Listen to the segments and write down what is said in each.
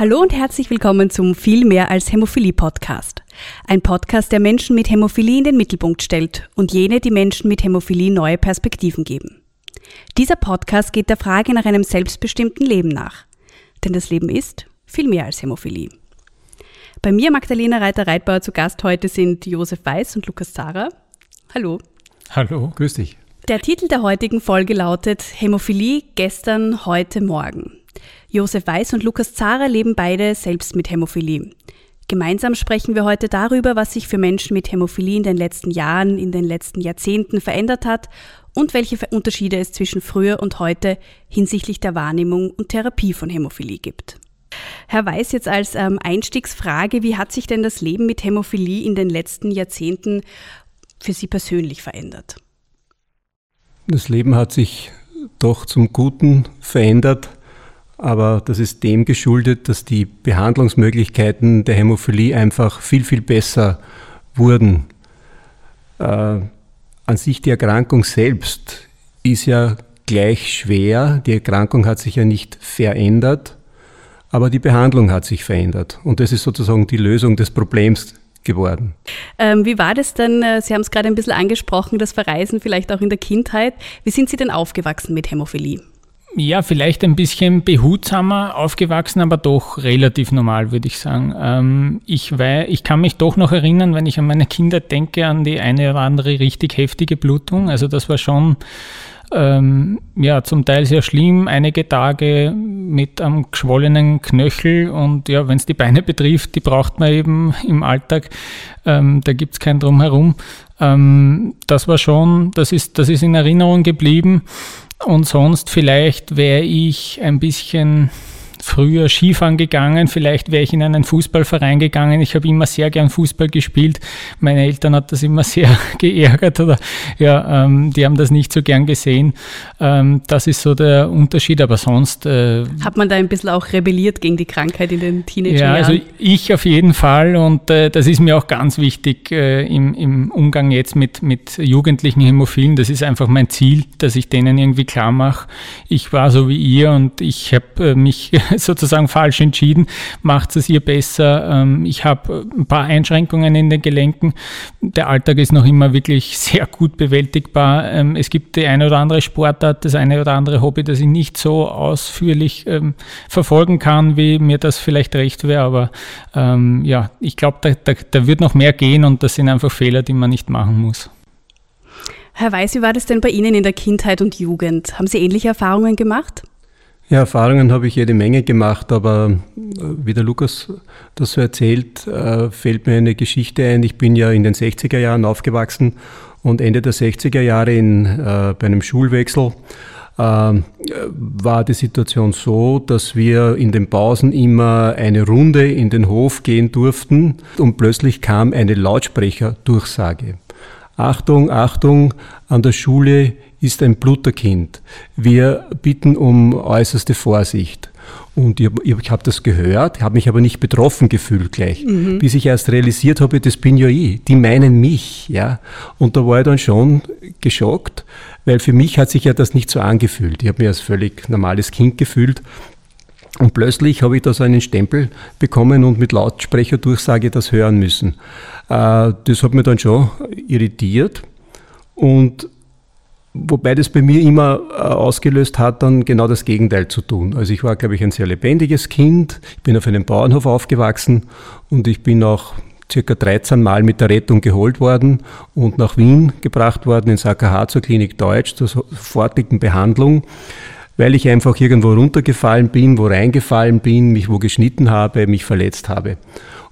Hallo und herzlich willkommen zum Viel mehr als Hämophilie Podcast. Ein Podcast, der Menschen mit Hämophilie in den Mittelpunkt stellt und jene, die Menschen mit Hämophilie neue Perspektiven geben. Dieser Podcast geht der Frage nach einem selbstbestimmten Leben nach. Denn das Leben ist viel mehr als Hämophilie. Bei mir, Magdalena Reiter-Reitbauer, zu Gast heute sind Josef Weiß und Lukas Zara. Hallo. Hallo. Grüß dich. Der Titel der heutigen Folge lautet Hämophilie gestern, heute, morgen. Josef Weiß und Lukas Zara leben beide selbst mit Hämophilie. Gemeinsam sprechen wir heute darüber, was sich für Menschen mit Hämophilie in den letzten Jahren, in den letzten Jahrzehnten verändert hat und welche Unterschiede es zwischen früher und heute hinsichtlich der Wahrnehmung und Therapie von Hämophilie gibt. Herr Weiß, jetzt als ähm, Einstiegsfrage, wie hat sich denn das Leben mit Hämophilie in den letzten Jahrzehnten für Sie persönlich verändert? Das Leben hat sich doch zum Guten verändert aber das ist dem geschuldet, dass die Behandlungsmöglichkeiten der Hämophilie einfach viel, viel besser wurden. Äh, an sich die Erkrankung selbst ist ja gleich schwer. Die Erkrankung hat sich ja nicht verändert, aber die Behandlung hat sich verändert. Und das ist sozusagen die Lösung des Problems geworden. Ähm, wie war das denn? Äh, Sie haben es gerade ein bisschen angesprochen, das Verreisen vielleicht auch in der Kindheit. Wie sind Sie denn aufgewachsen mit Hämophilie? Ja, vielleicht ein bisschen behutsamer aufgewachsen, aber doch relativ normal, würde ich sagen. Ähm, ich, weiß, ich kann mich doch noch erinnern, wenn ich an meine Kinder denke, an die eine oder andere richtig heftige Blutung. Also das war schon ähm, ja, zum Teil sehr schlimm, einige Tage mit einem geschwollenen Knöchel und ja, wenn es die Beine betrifft, die braucht man eben im Alltag, ähm, da gibt es kein Drumherum. Ähm, das war schon, das ist, das ist in Erinnerung geblieben und sonst vielleicht wäre ich ein bisschen früher Skifahren gegangen, vielleicht wäre ich in einen Fußballverein gegangen. Ich habe immer sehr gern Fußball gespielt. Meine Eltern hat das immer sehr geärgert oder ja, ähm, die haben das nicht so gern gesehen. Ähm, das ist so der Unterschied, aber sonst. Äh, hat man da ein bisschen auch rebelliert gegen die Krankheit in den Teenagerjahren? Ja, also ich auf jeden Fall und äh, das ist mir auch ganz wichtig äh, im, im Umgang jetzt mit, mit jugendlichen Hämophilen. Das ist einfach mein Ziel, dass ich denen irgendwie klar mache, ich war so wie ihr und ich habe äh, mich sozusagen falsch entschieden, macht es ihr besser. Ähm, ich habe ein paar Einschränkungen in den Gelenken. Der Alltag ist noch immer wirklich sehr gut bewältigbar. Ähm, es gibt die eine oder andere Sportart, das eine oder andere Hobby, das ich nicht so ausführlich ähm, verfolgen kann, wie mir das vielleicht recht wäre. Aber ja, ich glaube, da, da, da wird noch mehr gehen und das sind einfach Fehler, die man nicht machen muss. Herr Weiß, wie war das denn bei Ihnen in der Kindheit und Jugend? Haben Sie ähnliche Erfahrungen gemacht? Ja, Erfahrungen habe ich jede Menge gemacht, aber äh, wie der Lukas das so erzählt, äh, fällt mir eine Geschichte ein. Ich bin ja in den 60er Jahren aufgewachsen und Ende der 60er Jahre in, äh, bei einem Schulwechsel war die Situation so, dass wir in den Pausen immer eine Runde in den Hof gehen durften und plötzlich kam eine Lautsprecherdurchsage. Achtung, Achtung, an der Schule ist ein Blutterkind. Wir bitten um äußerste Vorsicht. Und ich, ich habe das gehört, habe mich aber nicht betroffen gefühlt gleich, mhm. bis ich erst realisiert habe, das bin ja ich, die meinen mich, ja. Und da war ich dann schon geschockt, weil für mich hat sich ja das nicht so angefühlt. Ich habe mich als völlig normales Kind gefühlt. Und plötzlich habe ich da so einen Stempel bekommen und mit Lautsprecherdurchsage das hören müssen. Äh, das hat mich dann schon irritiert. Und Wobei das bei mir immer äh, ausgelöst hat, dann genau das Gegenteil zu tun. Also ich war, glaube ich, ein sehr lebendiges Kind. Ich bin auf einem Bauernhof aufgewachsen und ich bin auch circa 13 Mal mit der Rettung geholt worden und nach Wien gebracht worden ins AKH zur Klinik Deutsch zur sofortigen Behandlung, weil ich einfach irgendwo runtergefallen bin, wo reingefallen bin, mich wo geschnitten habe, mich verletzt habe.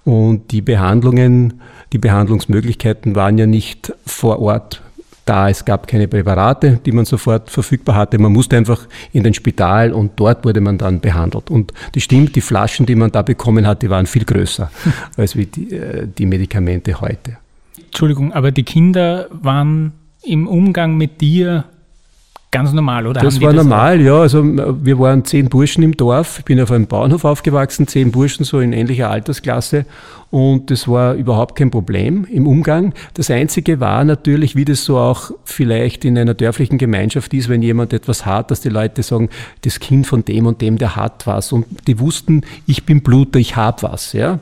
Und die Behandlungen, die Behandlungsmöglichkeiten waren ja nicht vor Ort da. Es gab keine Präparate, die man sofort verfügbar hatte. Man musste einfach in den Spital und dort wurde man dann behandelt. Und das stimmt, die Flaschen, die man da bekommen hat, die waren viel größer als die, äh, die Medikamente heute. Entschuldigung, aber die Kinder waren im Umgang mit dir ganz normal, oder? Das war das normal, auch? ja. Also wir waren zehn Burschen im Dorf. Ich bin auf einem Bauernhof aufgewachsen, zehn Burschen so in ähnlicher Altersklasse. Und das war überhaupt kein Problem im Umgang. Das Einzige war natürlich, wie das so auch vielleicht in einer dörflichen Gemeinschaft ist, wenn jemand etwas hat, dass die Leute sagen, das Kind von dem und dem, der hat was. Und die wussten, ich bin Bluter, ich habe was. Ja.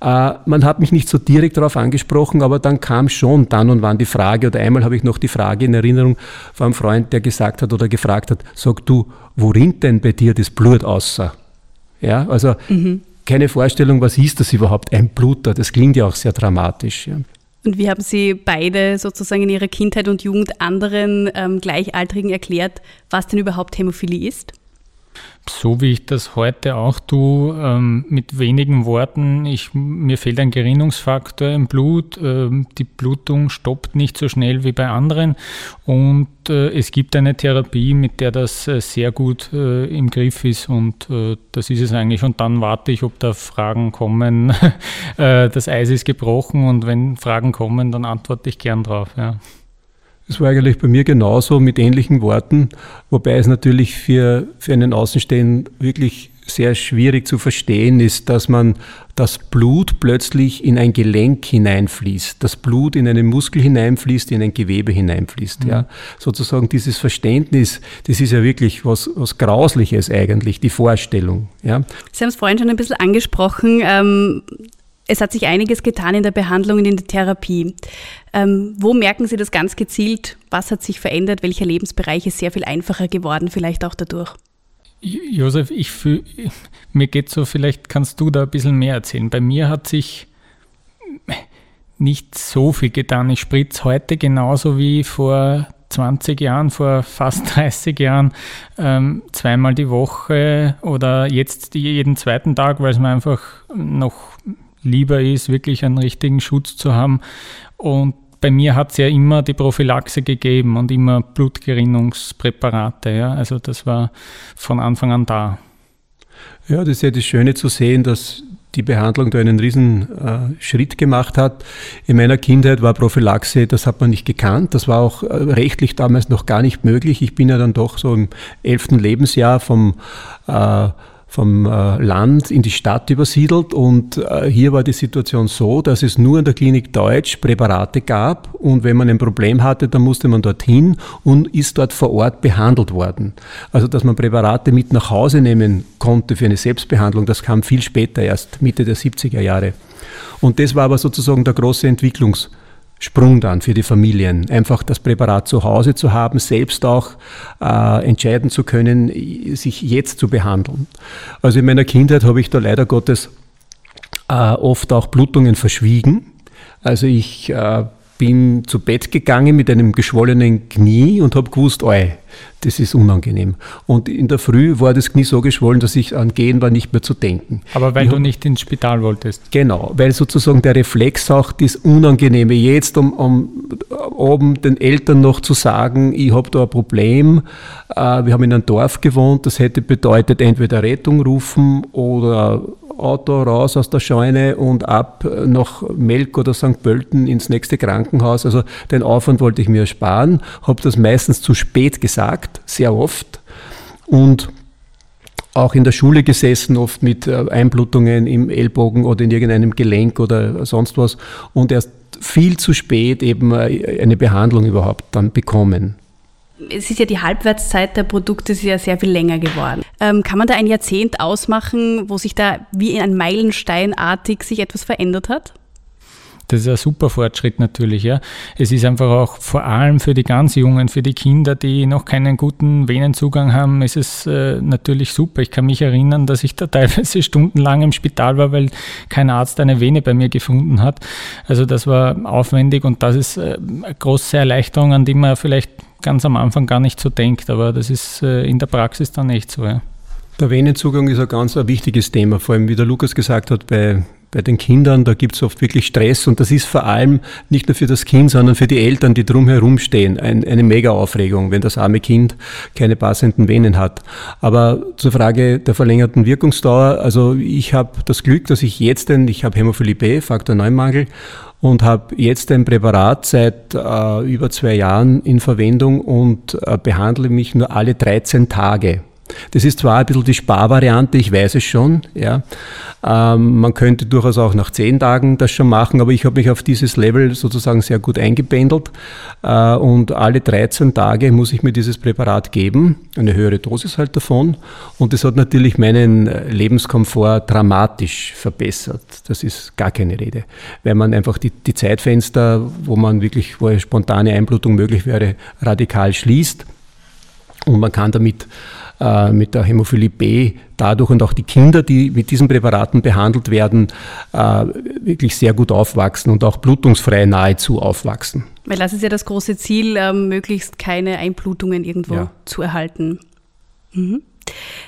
Äh, man hat mich nicht so direkt darauf angesprochen, aber dann kam schon dann und wann die Frage, oder einmal habe ich noch die Frage in Erinnerung von einem Freund, der gesagt hat oder gefragt hat, sag du, worin denn bei dir das Blut außer? Ja, also mhm keine Vorstellung, was ist das überhaupt, ein Bluter. Das klingt ja auch sehr dramatisch. Ja. Und wie haben Sie beide sozusagen in Ihrer Kindheit und Jugend anderen ähm, Gleichaltrigen erklärt, was denn überhaupt Hämophilie ist? So wie ich das heute auch tue, ähm, mit wenigen Worten. Ich, mir fehlt ein Gerinnungsfaktor im Blut. Ähm, die Blutung stoppt nicht so schnell wie bei anderen. Und äh, es gibt eine Therapie, mit der das äh, sehr gut äh, im Griff ist. Und äh, das ist es eigentlich. Und dann warte ich, ob da Fragen kommen. Äh, das Eis ist gebrochen und wenn Fragen kommen, dann antworte ich gern drauf. Ja. Das war eigentlich bei mir genauso mit ähnlichen Worten, wobei es natürlich für, für einen Außenstehenden wirklich sehr schwierig zu verstehen ist, dass man das Blut plötzlich in ein Gelenk hineinfließt, das Blut in einen Muskel hineinfließt, in ein Gewebe hineinfließt. Mhm. Ja. Sozusagen dieses Verständnis, das ist ja wirklich was, was Grausliches eigentlich, die Vorstellung. Ja. Sie haben es vorhin schon ein bisschen angesprochen. Ähm, es hat sich einiges getan in der Behandlung und in der Therapie. Ähm, wo merken Sie das ganz gezielt? Was hat sich verändert? Welcher Lebensbereich ist sehr viel einfacher geworden, vielleicht auch dadurch? Josef, ich fühl, mir geht so, vielleicht kannst du da ein bisschen mehr erzählen. Bei mir hat sich nicht so viel getan. Ich spritze heute genauso wie vor 20 Jahren, vor fast 30 Jahren, ähm, zweimal die Woche oder jetzt jeden zweiten Tag, weil es mir einfach noch lieber ist, wirklich einen richtigen Schutz zu haben. Und bei mir hat es ja immer die Prophylaxe gegeben und immer Blutgerinnungspräparate. Ja? Also das war von Anfang an da. Ja, das ist ja das Schöne zu sehen, dass die Behandlung da einen riesen äh, Schritt gemacht hat. In meiner Kindheit war Prophylaxe, das hat man nicht gekannt. Das war auch äh, rechtlich damals noch gar nicht möglich. Ich bin ja dann doch so im elften Lebensjahr vom äh, vom äh, Land in die Stadt übersiedelt und äh, hier war die Situation so, dass es nur in der Klinik Deutsch Präparate gab und wenn man ein Problem hatte, dann musste man dorthin und ist dort vor Ort behandelt worden. Also dass man Präparate mit nach Hause nehmen konnte für eine Selbstbehandlung, das kam viel später, erst Mitte der 70er Jahre. Und das war aber sozusagen der große Entwicklungs- Sprung dann für die Familien. Einfach das Präparat zu Hause zu haben, selbst auch äh, entscheiden zu können, sich jetzt zu behandeln. Also in meiner Kindheit habe ich da leider Gottes äh, oft auch Blutungen verschwiegen. Also ich äh, bin zu Bett gegangen mit einem geschwollenen Knie und habe gewusst, oi, das ist unangenehm. Und in der Früh war das Knie so geschwollen, dass ich an Gehen war nicht mehr zu denken. Aber weil ich du nicht ins Spital wolltest. Genau, weil sozusagen der Reflex auch das Unangenehme jetzt, um, um oben den Eltern noch zu sagen, ich habe da ein Problem, äh, wir haben in einem Dorf gewohnt, das hätte bedeutet entweder Rettung rufen oder Auto raus aus der Scheune und ab nach Melk oder St. Pölten ins nächste Krankenhaus. Also den Aufwand wollte ich mir ersparen, habe das meistens zu spät gesagt, sehr oft. Und auch in der Schule gesessen, oft mit äh, Einblutungen im Ellbogen oder in irgendeinem Gelenk oder sonst was und erst viel zu spät eben äh, eine Behandlung überhaupt dann bekommen es ist ja die Halbwertszeit der Produkte ist ja sehr viel länger geworden. Ähm, kann man da ein Jahrzehnt ausmachen, wo sich da wie in ein Meilensteinartig sich etwas verändert hat? Das ist ein super Fortschritt natürlich, ja. Es ist einfach auch vor allem für die ganz Jungen, für die Kinder, die noch keinen guten Venenzugang haben, ist es äh, natürlich super. Ich kann mich erinnern, dass ich da teilweise stundenlang im Spital war, weil kein Arzt eine Vene bei mir gefunden hat. Also das war aufwendig und das ist äh, eine große Erleichterung, an die man vielleicht ganz am Anfang gar nicht so denkt, aber das ist äh, in der Praxis dann echt so. Ja. Der Venenzugang ist ein ganz ein wichtiges Thema, vor allem wie der Lukas gesagt hat, bei, bei den Kindern, da gibt es oft wirklich Stress und das ist vor allem nicht nur für das Kind, sondern für die Eltern, die drumherum stehen, ein, eine Mega-Aufregung, wenn das arme Kind keine passenden Venen hat. Aber zur Frage der verlängerten Wirkungsdauer, also ich habe das Glück, dass ich jetzt, denn ich habe Hämophilie B, Faktor 9 Mangel, und habe jetzt ein Präparat seit äh, über zwei Jahren in Verwendung und äh, behandle mich nur alle 13 Tage. Das ist zwar ein bisschen die Sparvariante, ich weiß es schon, ja. Ähm, man könnte durchaus auch nach zehn Tagen das schon machen, aber ich habe mich auf dieses Level sozusagen sehr gut eingependelt äh, und alle 13 Tage muss ich mir dieses Präparat geben, eine höhere Dosis halt davon und das hat natürlich meinen Lebenskomfort dramatisch verbessert. Das ist gar keine Rede, weil man einfach die, die Zeitfenster, wo man wirklich, wo eine spontane Einblutung möglich wäre, radikal schließt und man kann damit äh, mit der Hämophilie B dadurch und auch die Kinder, die mit diesen Präparaten behandelt werden, äh, wirklich sehr gut aufwachsen und auch blutungsfrei nahezu aufwachsen. Weil das ist ja das große Ziel, ähm, möglichst keine Einblutungen irgendwo ja. zu erhalten. Mhm.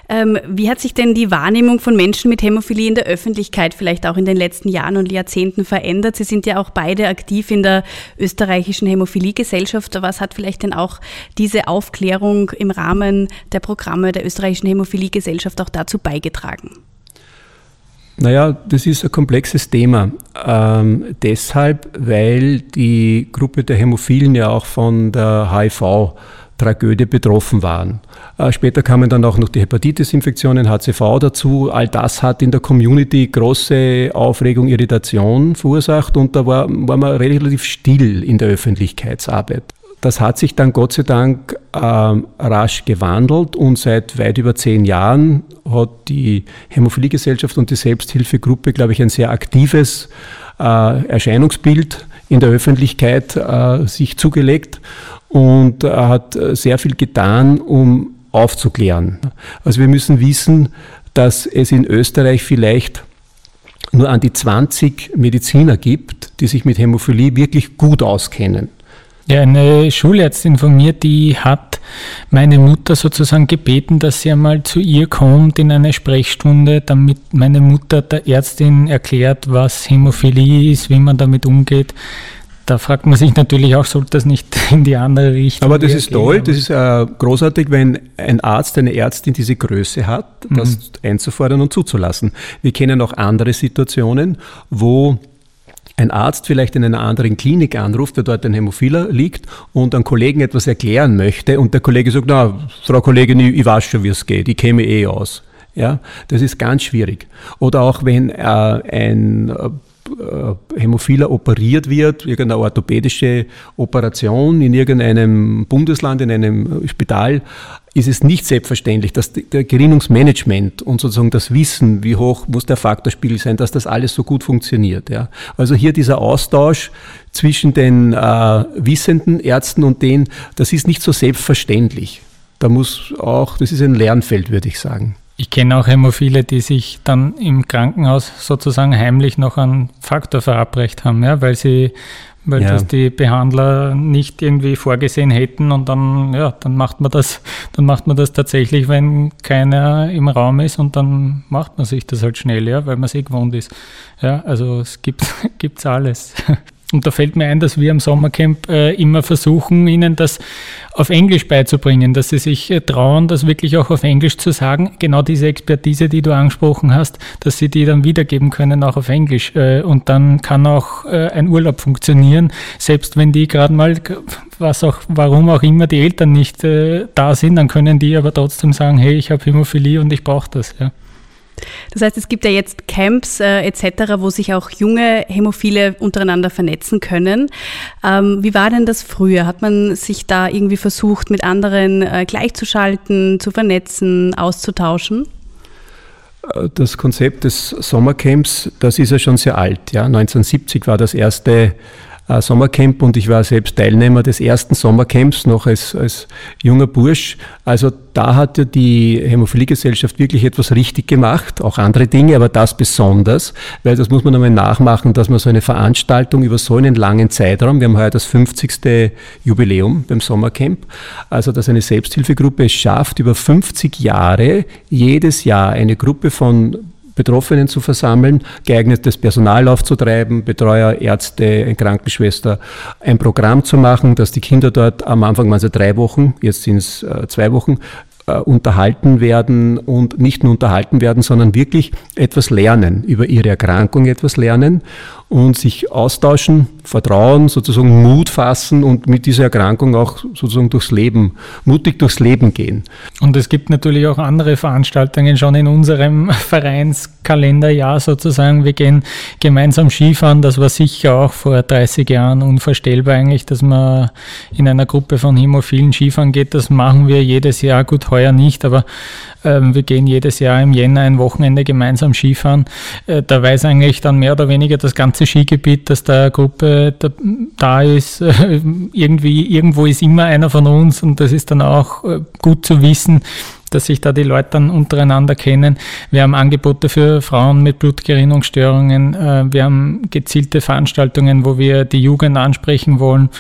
Ähm, wie hat sich denn die Wahrnehmung von Menschen mit Hämophilie in der Öffentlichkeit vielleicht auch in den letzten Jahren und Jahrzehnten verändert? Sie sind ja auch beide aktiv in der österreichischen Hämophilie-Gesellschaft. Was hat vielleicht denn auch diese Aufklärung im Rahmen der Programme der österreichischen Hämophilie-Gesellschaft auch dazu beigetragen? Naja, das ist ein komplexes Thema. Ähm, deshalb, weil die Gruppe der Hämophilen ja auch von der HIV Tragödie betroffen waren. Äh, später kamen dann auch noch die Hepatitis-Infektionen, HCV dazu. All das hat in der Community große Aufregung, Irritation verursacht und da war, war man relativ still in der Öffentlichkeitsarbeit. Das hat sich dann Gott sei Dank äh, rasch gewandelt und seit weit über zehn Jahren hat die Hämophiliegesellschaft und die Selbsthilfegruppe, glaube ich, ein sehr aktives äh, Erscheinungsbild in der Öffentlichkeit äh, sich zugelegt und er hat sehr viel getan, um aufzuklären. Also wir müssen wissen, dass es in Österreich vielleicht nur an die 20 Mediziner gibt, die sich mit Hämophilie wirklich gut auskennen. Ja, eine Schulärztin von mir, die hat meine Mutter sozusagen gebeten, dass sie einmal zu ihr kommt in eine Sprechstunde, damit meine Mutter der Ärztin erklärt, was Hämophilie ist, wie man damit umgeht da fragt man sich natürlich auch, sollte das nicht in die andere Richtung Aber das ist toll, das ist äh, großartig, wenn ein Arzt, eine Ärztin diese Größe hat, das mhm. einzufordern und zuzulassen. Wir kennen auch andere Situationen, wo ein Arzt vielleicht in einer anderen Klinik anruft, der dort ein Hämophiler liegt und einem Kollegen etwas erklären möchte und der Kollege sagt, na, Frau Kollegin, ich, ich weiß schon, wie es geht, ich käme eh aus. Ja, das ist ganz schwierig. Oder auch wenn äh, ein äh, Hämophiler operiert wird, irgendeine orthopädische Operation in irgendeinem Bundesland, in einem Spital, ist es nicht selbstverständlich, dass der Gerinnungsmanagement und sozusagen das Wissen, wie hoch muss der Faktorspiegel sein, dass das alles so gut funktioniert. Ja. Also hier dieser Austausch zwischen den äh, wissenden Ärzten und denen, das ist nicht so selbstverständlich. Da muss auch, das ist ein Lernfeld, würde ich sagen. Ich kenne auch Hämophile, die sich dann im Krankenhaus sozusagen heimlich noch einen Faktor verabreicht haben, ja, weil sie, weil ja. das die Behandler nicht irgendwie vorgesehen hätten und dann, ja, dann macht man das, dann macht man das tatsächlich, wenn keiner im Raum ist und dann macht man sich das halt schnell, ja, weil man es eh gewohnt ist. Ja, also es gibt, gibt's alles. Und da fällt mir ein, dass wir am Sommercamp äh, immer versuchen, ihnen das auf Englisch beizubringen, dass sie sich äh, trauen, das wirklich auch auf Englisch zu sagen. Genau diese Expertise, die du angesprochen hast, dass sie die dann wiedergeben können, auch auf Englisch. Äh, und dann kann auch äh, ein Urlaub funktionieren, selbst wenn die gerade mal, was auch, warum auch immer die Eltern nicht äh, da sind, dann können die aber trotzdem sagen, hey, ich habe Hämophilie und ich brauche das. Ja. Das heißt, es gibt ja jetzt Camps äh, etc., wo sich auch junge Hämophile untereinander vernetzen können. Ähm, wie war denn das früher? Hat man sich da irgendwie versucht, mit anderen äh, gleichzuschalten, zu vernetzen, auszutauschen? Äh, das Konzept des Sommercamps, das ist ja schon sehr alt. Ja? 1970 war das erste Sommercamp und ich war selbst Teilnehmer des ersten Sommercamps noch als, als junger Bursch. Also da hat ja die Hämophiliegesellschaft wirklich etwas richtig gemacht, auch andere Dinge, aber das besonders, weil das muss man einmal nachmachen, dass man so eine Veranstaltung über so einen langen Zeitraum, wir haben heuer das 50. Jubiläum beim Sommercamp, also dass eine Selbsthilfegruppe es schafft, über 50 Jahre jedes Jahr eine Gruppe von Betroffenen zu versammeln, geeignetes Personal aufzutreiben, Betreuer, Ärzte, Krankenschwester, ein Programm zu machen, dass die Kinder dort am Anfang waren ja drei Wochen, jetzt sind es äh, zwei Wochen, äh, unterhalten werden und nicht nur unterhalten werden, sondern wirklich etwas lernen, über ihre Erkrankung etwas lernen und sich austauschen, vertrauen, sozusagen Mut fassen und mit dieser Erkrankung auch sozusagen durchs Leben, mutig durchs Leben gehen. Und es gibt natürlich auch andere Veranstaltungen schon in unserem Vereinskalenderjahr sozusagen. Wir gehen gemeinsam Skifahren. Das war sicher auch vor 30 Jahren unvorstellbar eigentlich, dass man in einer Gruppe von Hämophilen Skifahren geht. Das machen wir jedes Jahr. Gut, heuer nicht, aber ähm, wir gehen jedes Jahr im Jänner ein Wochenende gemeinsam Skifahren. Äh, da weiß eigentlich dann mehr oder weniger das ganze Skigebiet, dass da eine Gruppe da, ist. irgendwie, irgendwo ist immer einer von uns und das ist dann auch äh, gut zu wissen, dass sich da die Leute dann untereinander kennen. Wir haben Angebote für Frauen mit Blutgerinnungsstörungen. Äh, wir haben gezielte Veranstaltungen, wo wir die Jugend ansprechen wollen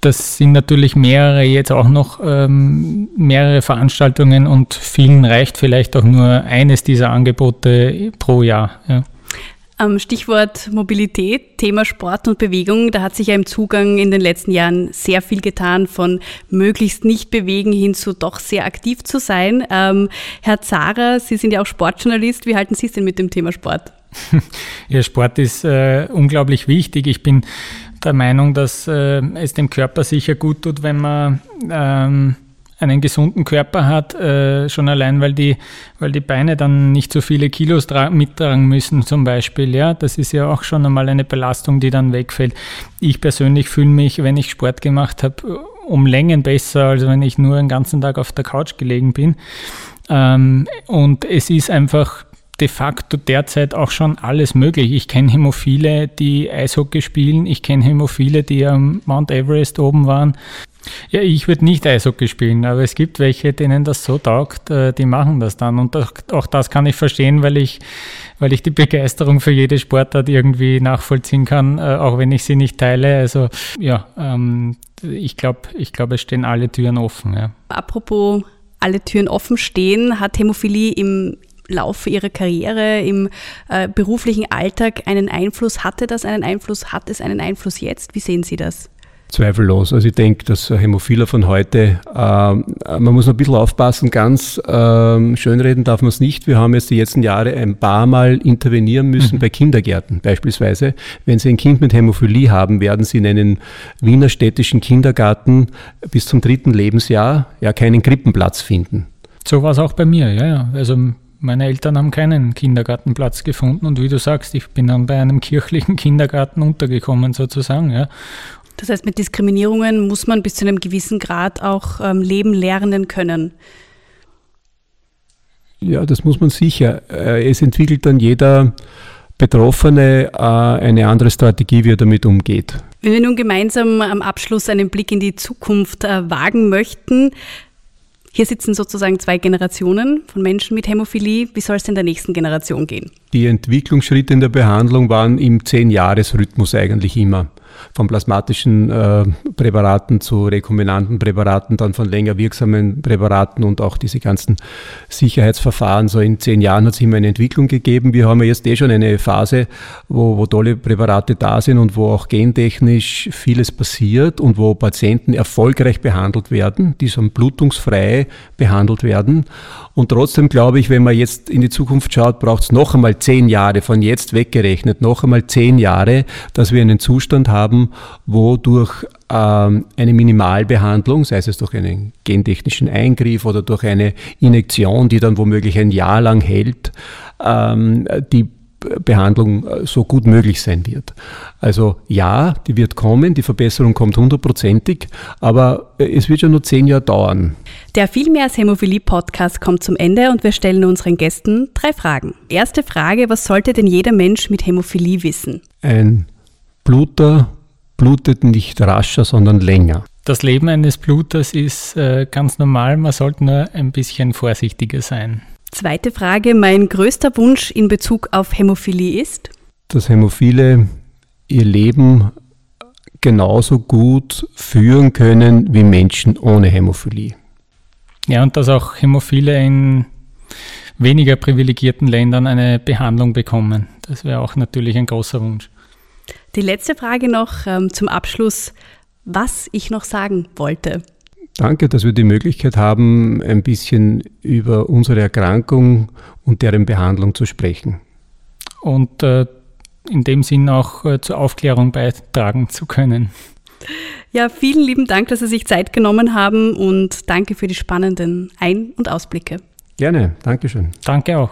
das sind natürlich mehrere jetzt auch noch ähm, mehrere Veranstaltungen und vielen reicht vielleicht auch nur eines dieser Angebote pro Jahr. Ja. Stichwort Mobilität, Thema Sport und Bewegung. Da hat sich ja im Zugang in den letzten Jahren sehr viel getan, von möglichst nicht bewegen hin zu doch sehr aktiv zu sein. Ähm, Herr Zara, Sie sind ja auch Sportjournalist. Wie halten Sie es denn mit dem Thema Sport? Ja, Sport ist äh, unglaublich wichtig. Ich bin der Meinung, dass äh, es dem Körper sicher gut tut, wenn man ähm, einen gesunden Körper hat, äh, schon allein, weil die, weil die Beine dann nicht so viele Kilos mittragen müssen zum Beispiel. Ja, das ist ja auch schon einmal eine Belastung, die dann wegfällt. Ich persönlich fühle mich, wenn ich Sport gemacht habe, um Längen besser, als wenn ich nur den ganzen Tag auf der Couch gelegen bin. Ähm, und es ist einfach de facto derzeit auch schon alles möglich. Ich kenne Hämophile, die Eishockey spielen. Ich kenne Hämophile, die am Mount Everest oben waren. Ja, ich würde nicht Eishockey spielen, aber es gibt welche, denen das so taugt, äh, die machen das dann. Und auch das kann ich verstehen, weil ich, weil ich die Begeisterung für jede Sportart irgendwie nachvollziehen kann, äh, auch wenn ich sie nicht teile. Also ja, ähm, ich glaube, ich glaub, es stehen alle Türen offen. Ja. Apropos alle Türen offen stehen, hat Hämophilie im Laufe ihrer Karriere, im äh, beruflichen Alltag einen Einfluss? Hatte das einen Einfluss? Hat es einen Einfluss jetzt? Wie sehen Sie das? Zweifellos. Also ich denke, dass Hämophiler von heute, äh, man muss ein bisschen aufpassen, ganz äh, schönreden darf man es nicht. Wir haben jetzt die letzten Jahre ein paar Mal intervenieren müssen mhm. bei Kindergärten beispielsweise. Wenn Sie ein Kind mit Hämophilie haben, werden Sie in einem Wiener städtischen Kindergarten bis zum dritten Lebensjahr ja keinen Krippenplatz finden. So war es auch bei mir, ja, ja. Also meine Eltern haben keinen Kindergartenplatz gefunden und wie du sagst, ich bin dann bei einem kirchlichen Kindergarten untergekommen sozusagen. Ja. Das heißt, mit Diskriminierungen muss man bis zu einem gewissen Grad auch ähm, leben lernen können. Ja, das muss man sicher. Äh, es entwickelt dann jeder Betroffene äh, eine andere Strategie, wie er damit umgeht. Wenn wir nun gemeinsam am Abschluss einen Blick in die Zukunft äh, wagen möchten, hier sitzen sozusagen zwei Generationen von Menschen mit Hämophilie. Wie soll es in der nächsten Generation gehen? Die Entwicklungsschritte in der Behandlung waren im Zehn-Jahres-Rhythmus eigentlich immer von plasmatischen äh, Präparaten zu rekombinanten Präparaten, dann von länger wirksamen Präparaten und auch diese ganzen Sicherheitsverfahren. So in zehn Jahren hat es immer eine Entwicklung gegeben. Wir haben ja jetzt eh schon eine Phase, wo, wo tolle Präparate da sind und wo auch gentechnisch vieles passiert und wo Patienten erfolgreich behandelt werden, die so blutungsfrei behandelt werden. Und trotzdem glaube ich, wenn man jetzt in die Zukunft schaut, braucht es noch einmal zehn Jahre, von jetzt weggerechnet, noch einmal zehn Jahre, dass wir einen Zustand haben, wo durch ähm, eine Minimalbehandlung, sei es durch einen gentechnischen Eingriff oder durch eine Injektion, die dann womöglich ein Jahr lang hält, ähm, die Behandlung äh, so gut möglich sein wird. Also ja, die wird kommen, die Verbesserung kommt hundertprozentig, aber äh, es wird schon nur zehn Jahre dauern. Der Vielmehr als Hämophilie-Podcast kommt zum Ende und wir stellen unseren Gästen drei Fragen. Erste Frage, was sollte denn jeder Mensch mit Hämophilie wissen? Ein Bluter blutet nicht rascher, sondern länger. Das Leben eines Bluters ist äh, ganz normal, man sollte nur ein bisschen vorsichtiger sein. Zweite Frage, mein größter Wunsch in Bezug auf Hämophilie ist? Dass Hämophile ihr Leben genauso gut führen können wie Menschen ohne Hämophilie. Ja, und dass auch Hämophile in weniger privilegierten Ländern eine Behandlung bekommen. Das wäre auch natürlich ein großer Wunsch. Die letzte Frage noch ähm, zum Abschluss, was ich noch sagen wollte. Danke, dass wir die Möglichkeit haben, ein bisschen über unsere Erkrankung und deren Behandlung zu sprechen. Und äh, in dem Sinn auch äh, zur Aufklärung beitragen zu können. Ja, vielen lieben Dank, dass Sie sich Zeit genommen haben und danke für die spannenden Ein- und Ausblicke. Gerne, Dankeschön. Danke auch.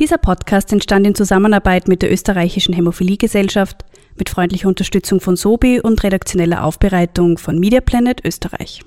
Dieser Podcast entstand in Zusammenarbeit mit der Österreichischen Hämophiliegesellschaft, mit freundlicher Unterstützung von Sobi und redaktioneller Aufbereitung von Media Planet Österreich.